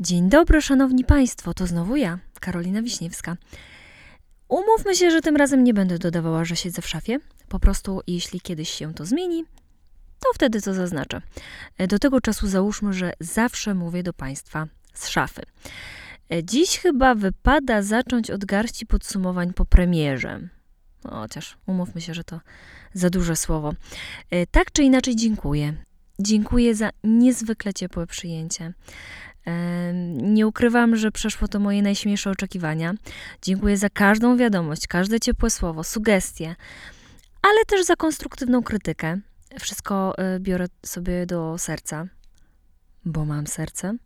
Dzień dobry, szanowni państwo, to znowu ja, Karolina Wiśniewska. Umówmy się, że tym razem nie będę dodawała, że siedzę w szafie. Po prostu, jeśli kiedyś się to zmieni, to wtedy to zaznaczę. Do tego czasu załóżmy, że zawsze mówię do państwa z szafy. Dziś chyba wypada zacząć od garści podsumowań po premierze. Chociaż umówmy się, że to za duże słowo. Tak czy inaczej, dziękuję. Dziękuję za niezwykle ciepłe przyjęcie. Nie ukrywam, że przeszło to moje najśmielsze oczekiwania. Dziękuję za każdą wiadomość, każde ciepłe słowo, sugestie, ale też za konstruktywną krytykę. Wszystko e, biorę sobie do serca, bo mam serce.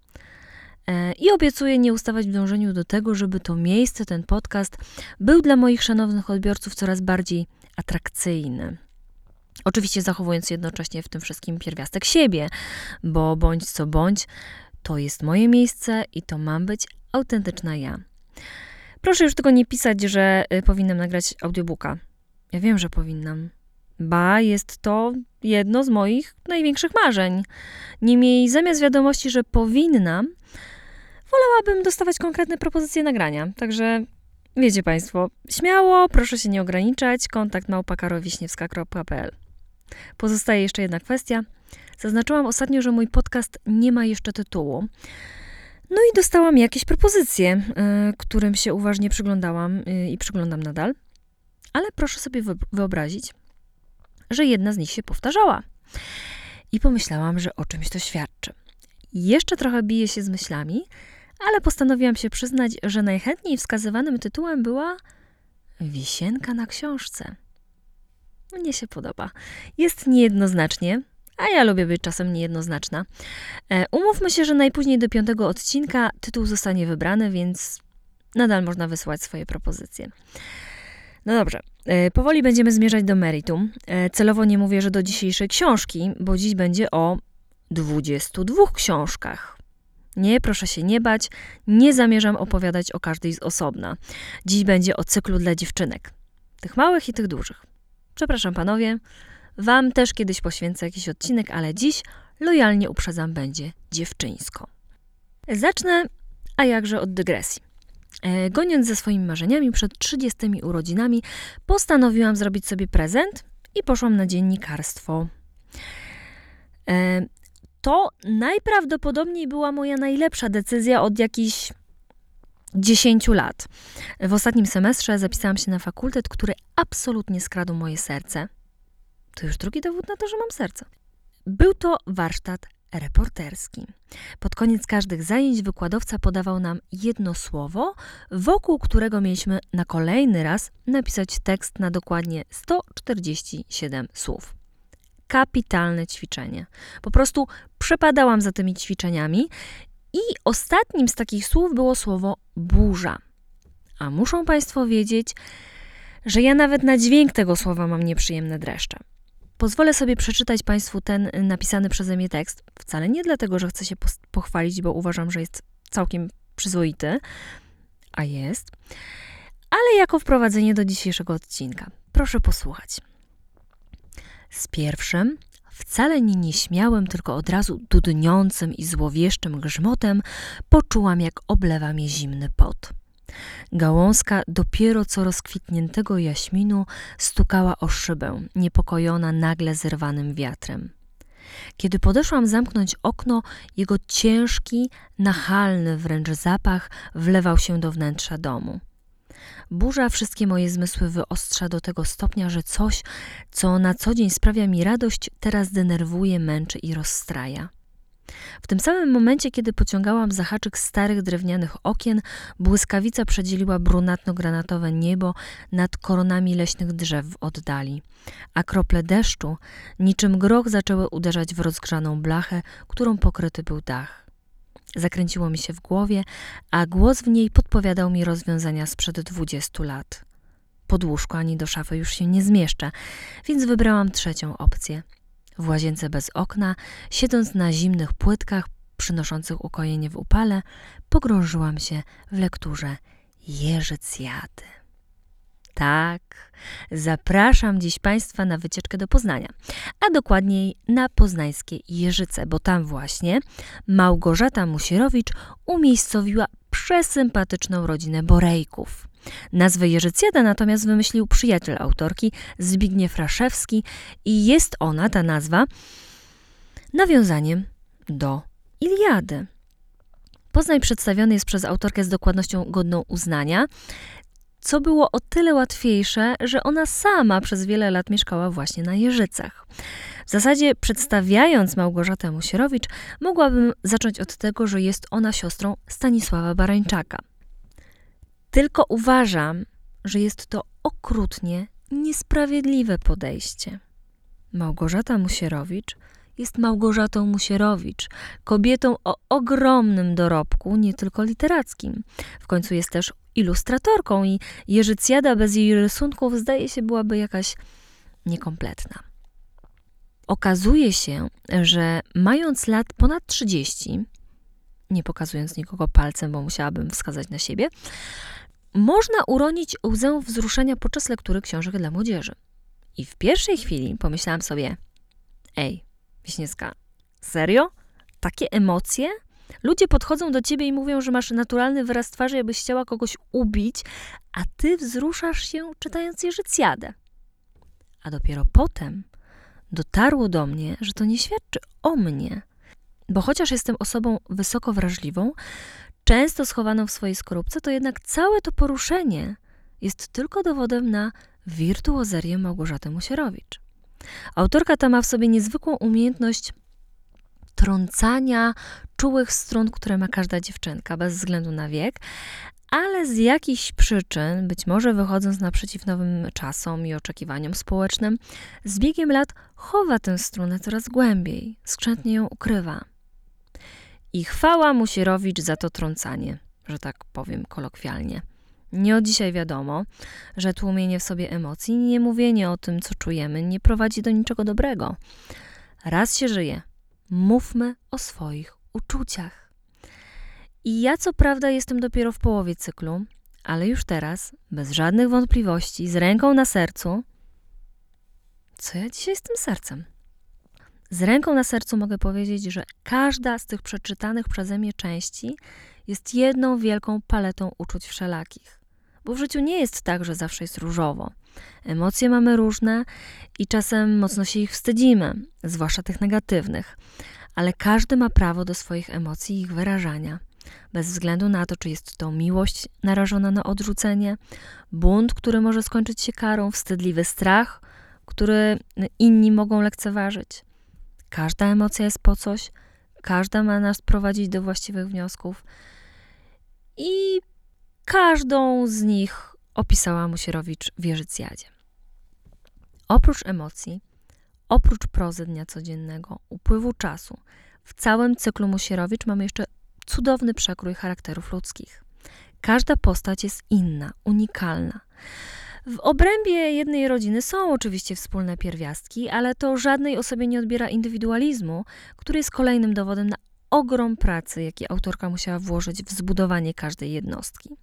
E, I obiecuję nie ustawać w dążeniu do tego, żeby to miejsce, ten podcast był dla moich szanownych odbiorców coraz bardziej atrakcyjny. Oczywiście zachowując jednocześnie w tym wszystkim pierwiastek siebie, bo bądź co bądź, to jest moje miejsce i to mam być autentyczna ja. Proszę już tylko nie pisać, że y, powinnam nagrać audiobooka. Ja wiem, że powinnam. Ba, jest to jedno z moich największych marzeń. Niemniej zamiast wiadomości, że powinnam, wolałabym dostawać konkretne propozycje nagrania. Także wiecie Państwo, śmiało, proszę się nie ograniczać. Kontakt małpakarowiśniewska.pl Pozostaje jeszcze jedna kwestia. Zaznaczyłam ostatnio, że mój podcast nie ma jeszcze tytułu. No i dostałam jakieś propozycje, y, którym się uważnie przyglądałam y, i przyglądam nadal. Ale proszę sobie wyobrazić, że jedna z nich się powtarzała. I pomyślałam, że o czymś to świadczy. Jeszcze trochę biję się z myślami, ale postanowiłam się przyznać, że najchętniej wskazywanym tytułem była Wisienka na książce. Mnie się podoba. Jest niejednoznacznie, a ja lubię być czasem niejednoznaczna. E, umówmy się, że najpóźniej do piątego odcinka tytuł zostanie wybrany, więc nadal można wysłać swoje propozycje. No dobrze, e, powoli będziemy zmierzać do meritum. E, celowo nie mówię, że do dzisiejszej książki, bo dziś będzie o 22 książkach. Nie, proszę się nie bać, nie zamierzam opowiadać o każdej z osobna. Dziś będzie o cyklu dla dziewczynek, tych małych i tych dużych. Przepraszam panowie, wam też kiedyś poświęcę jakiś odcinek, ale dziś lojalnie uprzedzam będzie dziewczyńsko. Zacznę, a jakże od dygresji. E, goniąc ze swoimi marzeniami przed 30 urodzinami, postanowiłam zrobić sobie prezent i poszłam na dziennikarstwo. E, to najprawdopodobniej była moja najlepsza decyzja od jakichś 10 lat. W ostatnim semestrze zapisałam się na fakultet, który absolutnie skradł moje serce. To już drugi dowód na to, że mam serce. Był to warsztat reporterski. Pod koniec każdych zajęć wykładowca podawał nam jedno słowo, wokół którego mieliśmy na kolejny raz napisać tekst na dokładnie 147 słów. Kapitalne ćwiczenie. Po prostu przepadałam za tymi ćwiczeniami i ostatnim z takich słów było słowo burza. A muszą Państwo wiedzieć, że ja nawet na dźwięk tego słowa mam nieprzyjemne dreszcze. Pozwolę sobie przeczytać Państwu ten napisany przeze mnie tekst. Wcale nie dlatego, że chcę się pochwalić, bo uważam, że jest całkiem przyzwoity, a jest, ale jako wprowadzenie do dzisiejszego odcinka. Proszę posłuchać. Z pierwszym Wcale nie nieśmiałym, tylko od razu dudniącym i złowieszczym grzmotem poczułam, jak oblewa mnie zimny pot. Gałązka dopiero co rozkwitniętego jaśminu stukała o szybę, niepokojona nagle zerwanym wiatrem. Kiedy podeszłam zamknąć okno, jego ciężki, nachalny wręcz zapach wlewał się do wnętrza domu. Burza wszystkie moje zmysły wyostrza do tego stopnia, że coś, co na co dzień sprawia mi radość, teraz denerwuje, męczy i rozstraja. W tym samym momencie, kiedy pociągałam za haczyk starych drewnianych okien, błyskawica przedzieliła brunatno-granatowe niebo nad koronami leśnych drzew w oddali, a krople deszczu, niczym groch, zaczęły uderzać w rozgrzaną blachę, którą pokryty był dach. Zakręciło mi się w głowie, a głos w niej podpowiadał mi rozwiązania sprzed dwudziestu lat. Pod łóżko ani do szafy już się nie zmieszczę, więc wybrałam trzecią opcję. W łazience bez okna, siedząc na zimnych płytkach przynoszących ukojenie w upale, pogrążyłam się w lekturze Jeżycjady. Tak, zapraszam dziś Państwa na wycieczkę do Poznania, a dokładniej na poznańskie Jeżyce, bo tam właśnie Małgorzata Musierowicz umiejscowiła przesympatyczną rodzinę Borejków. Nazwę Jerzycjada natomiast wymyślił przyjaciel autorki Zbigniew Raszewski i jest ona, ta nazwa, nawiązaniem do Iliady. Poznań przedstawiony jest przez autorkę z dokładnością godną uznania, co było o tyle łatwiejsze, że ona sama przez wiele lat mieszkała właśnie na Jeżycach. W zasadzie przedstawiając Małgorzatę Musierowicz, mogłabym zacząć od tego, że jest ona siostrą Stanisława Barańczaka. Tylko uważam, że jest to okrutnie niesprawiedliwe podejście. Małgorzata Musierowicz jest Małgorzatą Musierowicz, kobietą o ogromnym dorobku, nie tylko literackim. W końcu jest też ilustratorką i Jerzycjada bez jej rysunków zdaje się byłaby jakaś niekompletna. Okazuje się, że mając lat ponad 30, nie pokazując nikogo palcem, bo musiałabym wskazać na siebie, można uronić łzę wzruszenia podczas lektury książek dla młodzieży. I w pierwszej chwili pomyślałam sobie, ej, Wiśniewska, serio? Takie emocje? Ludzie podchodzą do ciebie i mówią, że masz naturalny wyraz twarzy, jakbyś chciała kogoś ubić, a ty wzruszasz się czytając Jerzycjadę. A dopiero potem dotarło do mnie, że to nie świadczy o mnie, bo chociaż jestem osobą wysoko wrażliwą, często schowaną w swojej skorupce, to jednak całe to poruszenie jest tylko dowodem na wirtuozerię Małgorzaty Musierowicz. Autorka ta ma w sobie niezwykłą umiejętność trącania czułych strun, które ma każda dziewczynka, bez względu na wiek, ale z jakichś przyczyn, być może wychodząc naprzeciw nowym czasom i oczekiwaniom społecznym, z biegiem lat chowa tę strunę coraz głębiej, skrzętnie ją ukrywa. I chwała Musierowicz za to trącanie, że tak powiem kolokwialnie. Nie od dzisiaj wiadomo, że tłumienie w sobie emocji, nie mówienie o tym, co czujemy, nie prowadzi do niczego dobrego. Raz się żyje, mówmy o swoich uczuciach. I ja, co prawda, jestem dopiero w połowie cyklu, ale już teraz, bez żadnych wątpliwości, z ręką na sercu, co ja dzisiaj z tym sercem? Z ręką na sercu mogę powiedzieć, że każda z tych przeczytanych przeze mnie części jest jedną wielką paletą uczuć wszelakich. Bo w życiu nie jest tak, że zawsze jest różowo. Emocje mamy różne i czasem mocno się ich wstydzimy, zwłaszcza tych negatywnych, ale każdy ma prawo do swoich emocji i ich wyrażania. Bez względu na to, czy jest to miłość narażona na odrzucenie, bunt, który może skończyć się karą, wstydliwy strach, który inni mogą lekceważyć. Każda emocja jest po coś, każda ma nas prowadzić do właściwych wniosków i każdą z nich opisała Musierowicz w Jerzycjadzie. Oprócz emocji, oprócz prozy dnia codziennego, upływu czasu, w całym cyklu Musierowicz mamy jeszcze cudowny przekrój charakterów ludzkich. Każda postać jest inna, unikalna. W obrębie jednej rodziny są oczywiście wspólne pierwiastki, ale to żadnej osobie nie odbiera indywidualizmu, który jest kolejnym dowodem na ogrom pracy, jaki autorka musiała włożyć w zbudowanie każdej jednostki.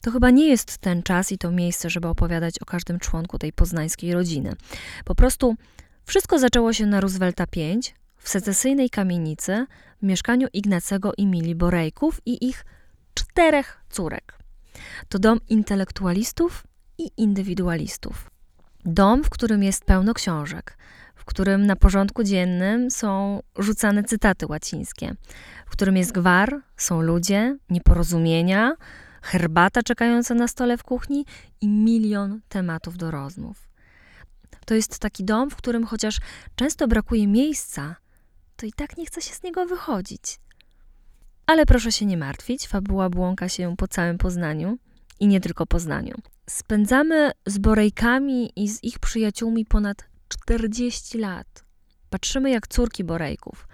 To chyba nie jest ten czas i to miejsce, żeby opowiadać o każdym członku tej poznańskiej rodziny. Po prostu wszystko zaczęło się na Roosevelta 5 w secesyjnej kamienicy w mieszkaniu Ignacego i Mili Borejków i ich czterech córek. To dom intelektualistów i indywidualistów. Dom, w którym jest pełno książek, w którym na porządku dziennym są rzucane cytaty łacińskie, w którym jest gwar, są ludzie, nieporozumienia, herbata czekająca na stole w kuchni i milion tematów do rozmów. To jest taki dom, w którym chociaż często brakuje miejsca, to i tak nie chce się z niego wychodzić. Ale proszę się nie martwić, fabuła błąka się po całym Poznaniu i nie tylko Poznaniu. Spędzamy z Borejkami i z ich przyjaciółmi ponad 40 lat. Patrzymy jak córki Borejków.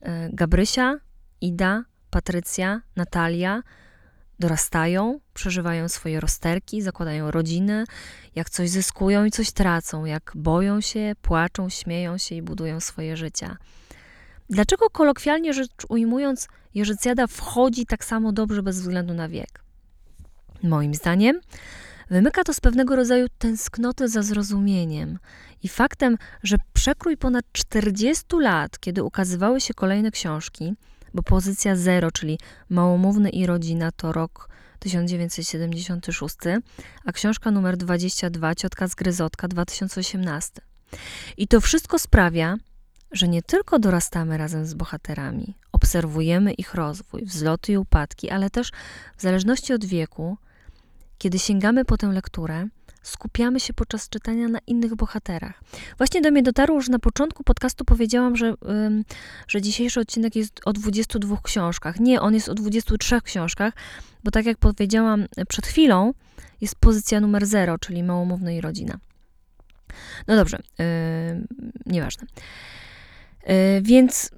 E, Gabrysia, Ida, Patrycja, Natalia dorastają, przeżywają swoje rozterki, zakładają rodziny, jak coś zyskują i coś tracą, jak boją się, płaczą, śmieją się i budują swoje życia. Dlaczego kolokwialnie rzecz ujmując, Jerzycjada wchodzi tak samo dobrze bez względu na wiek? Moim zdaniem, Wymyka to z pewnego rodzaju tęsknoty za zrozumieniem i faktem, że przekrój ponad 40 lat, kiedy ukazywały się kolejne książki, bo pozycja 0, czyli Małomówny i rodzina to rok 1976, a książka numer 22 Ciotka z Gryzotka 2018. I to wszystko sprawia, że nie tylko dorastamy razem z bohaterami, obserwujemy ich rozwój, wzloty i upadki, ale też w zależności od wieku, kiedy sięgamy po tę lekturę, skupiamy się podczas czytania na innych bohaterach. Właśnie do mnie dotarło, że na początku podcastu powiedziałam, że, ym, że dzisiejszy odcinek jest o 22 książkach. Nie, on jest o 23 książkach, bo tak jak powiedziałam przed chwilą, jest pozycja numer 0, czyli Małomówny i rodzina. No dobrze, yy, nieważne. Yy, więc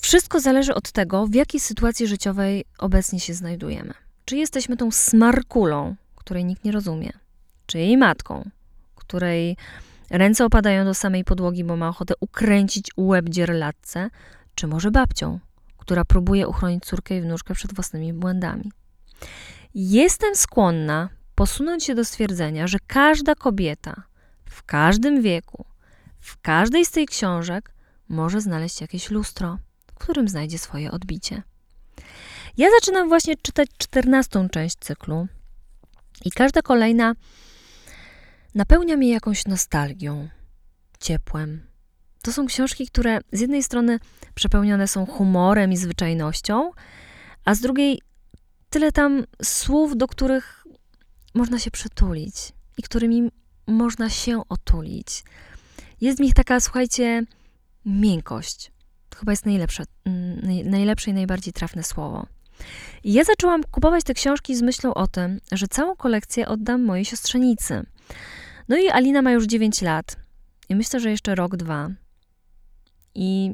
wszystko zależy od tego, w jakiej sytuacji życiowej obecnie się znajdujemy. Czy jesteśmy tą smarkulą, której nikt nie rozumie, czy jej matką, której ręce opadają do samej podłogi, bo ma ochotę ukręcić łeb dzierlatce, czy może babcią, która próbuje uchronić córkę i wnuczkę przed własnymi błędami. Jestem skłonna posunąć się do stwierdzenia, że każda kobieta w każdym wieku, w każdej z tych książek może znaleźć jakieś lustro, w którym znajdzie swoje odbicie. Ja zaczynam właśnie czytać czternastą część cyklu i każda kolejna napełnia mnie jakąś nostalgią, ciepłem. To są książki, które z jednej strony przepełnione są humorem i zwyczajnością, a z drugiej tyle tam słów, do których można się przytulić i którymi można się otulić. Jest w nich taka, słuchajcie, miękkość. To chyba jest najlepsze, mm, najlepsze i najbardziej trafne słowo. I ja zaczęłam kupować te książki z myślą o tym, że całą kolekcję oddam mojej siostrzenicy. No i Alina ma już 9 lat. I myślę, że jeszcze rok, dwa. I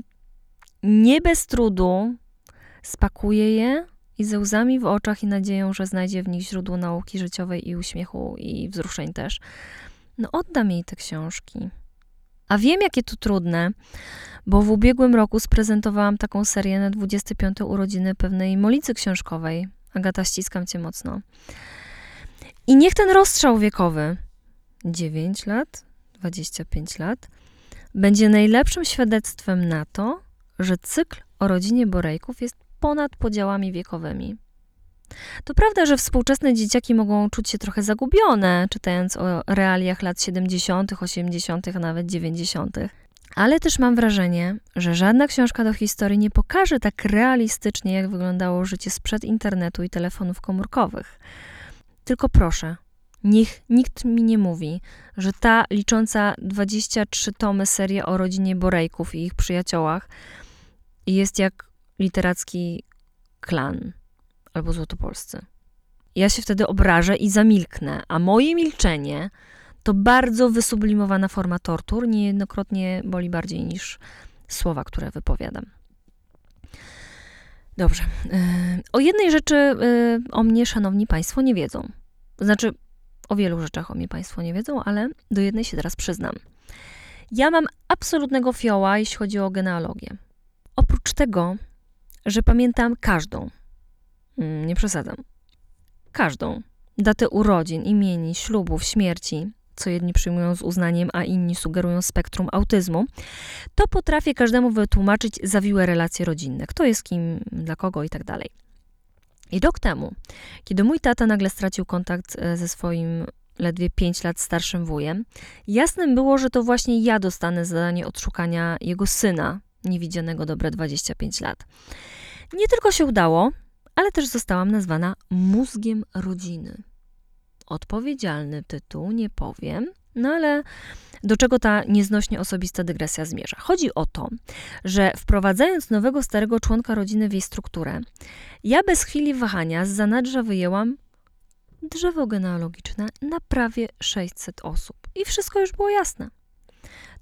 nie bez trudu spakuję je i ze łzami w oczach i nadzieją, że znajdzie w nich źródło nauki życiowej i uśmiechu i wzruszeń też. No oddam jej te książki. A wiem, jakie to trudne, bo w ubiegłym roku sprezentowałam taką serię na 25 urodziny pewnej molicy książkowej. Agata, ściskam cię mocno. I niech ten rozstrzał wiekowy 9 lat, 25 lat będzie najlepszym świadectwem na to, że cykl o rodzinie Borejków jest ponad podziałami wiekowymi. To prawda, że współczesne dzieciaki mogą czuć się trochę zagubione, czytając o realiach lat 70., 80., a nawet 90. Ale też mam wrażenie, że żadna książka do historii nie pokaże tak realistycznie, jak wyglądało życie sprzed internetu i telefonów komórkowych. Tylko proszę, niech nikt mi nie mówi, że ta licząca 23 tomy seria o rodzinie Borejków i ich przyjaciołach jest jak literacki klan albo złotopolscy. Ja się wtedy obrażę i zamilknę, a moje milczenie to bardzo wysublimowana forma tortur, niejednokrotnie boli bardziej niż słowa, które wypowiadam. Dobrze. E, o jednej rzeczy e, o mnie, szanowni państwo, nie wiedzą. Znaczy, o wielu rzeczach o mnie państwo nie wiedzą, ale do jednej się teraz przyznam. Ja mam absolutnego fioła, jeśli chodzi o genealogię. Oprócz tego, że pamiętam każdą, nie przesadzam, każdą datę urodzin, imieni, ślubów, śmierci, co jedni przyjmują z uznaniem, a inni sugerują spektrum autyzmu, to potrafię każdemu wytłumaczyć zawiłe relacje rodzinne, kto jest kim, dla kogo i tak dalej. I rok temu, kiedy mój tata nagle stracił kontakt e, ze swoim ledwie 5 lat starszym wujem, jasnym było, że to właśnie ja dostanę zadanie odszukania jego syna, niewidzianego dobre 25 lat. Nie tylko się udało, ale też zostałam nazwana mózgiem rodziny. Odpowiedzialny tytuł, nie powiem, no ale do czego ta nieznośnie osobista dygresja zmierza? Chodzi o to, że wprowadzając nowego starego członka rodziny w jej strukturę, ja bez chwili wahania z zanadrza wyjęłam drzewo genealogiczne na prawie 600 osób. I wszystko już było jasne.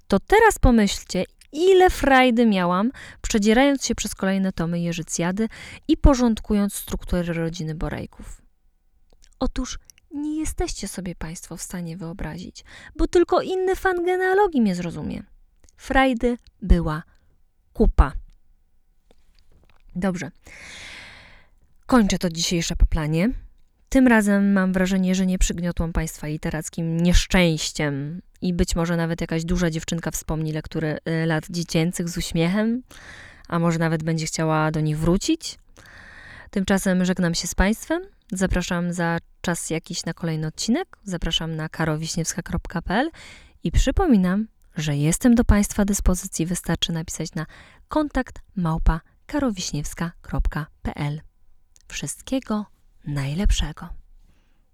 To teraz pomyślcie, ile frajdy miałam, przedzierając się przez kolejne tomy Jerzycjady i porządkując strukturę rodziny Borejków. Otóż nie jesteście sobie Państwo w stanie wyobrazić, bo tylko inny fan genealogii mnie zrozumie. Frajdy była kupa. Dobrze. Kończę to dzisiejsze poplanie. Tym razem mam wrażenie, że nie przygniotłam Państwa literackim nieszczęściem i być może nawet jakaś duża dziewczynka wspomni lektury lat dziecięcych z uśmiechem, a może nawet będzie chciała do nich wrócić. Tymczasem żegnam się z Państwem. Zapraszam za czas jakiś na kolejny odcinek. Zapraszam na karowiśniewska.pl i przypominam, że jestem do Państwa dyspozycji. Wystarczy napisać na kontakt małpa karowiśniewska.pl. Wszystkiego najlepszego.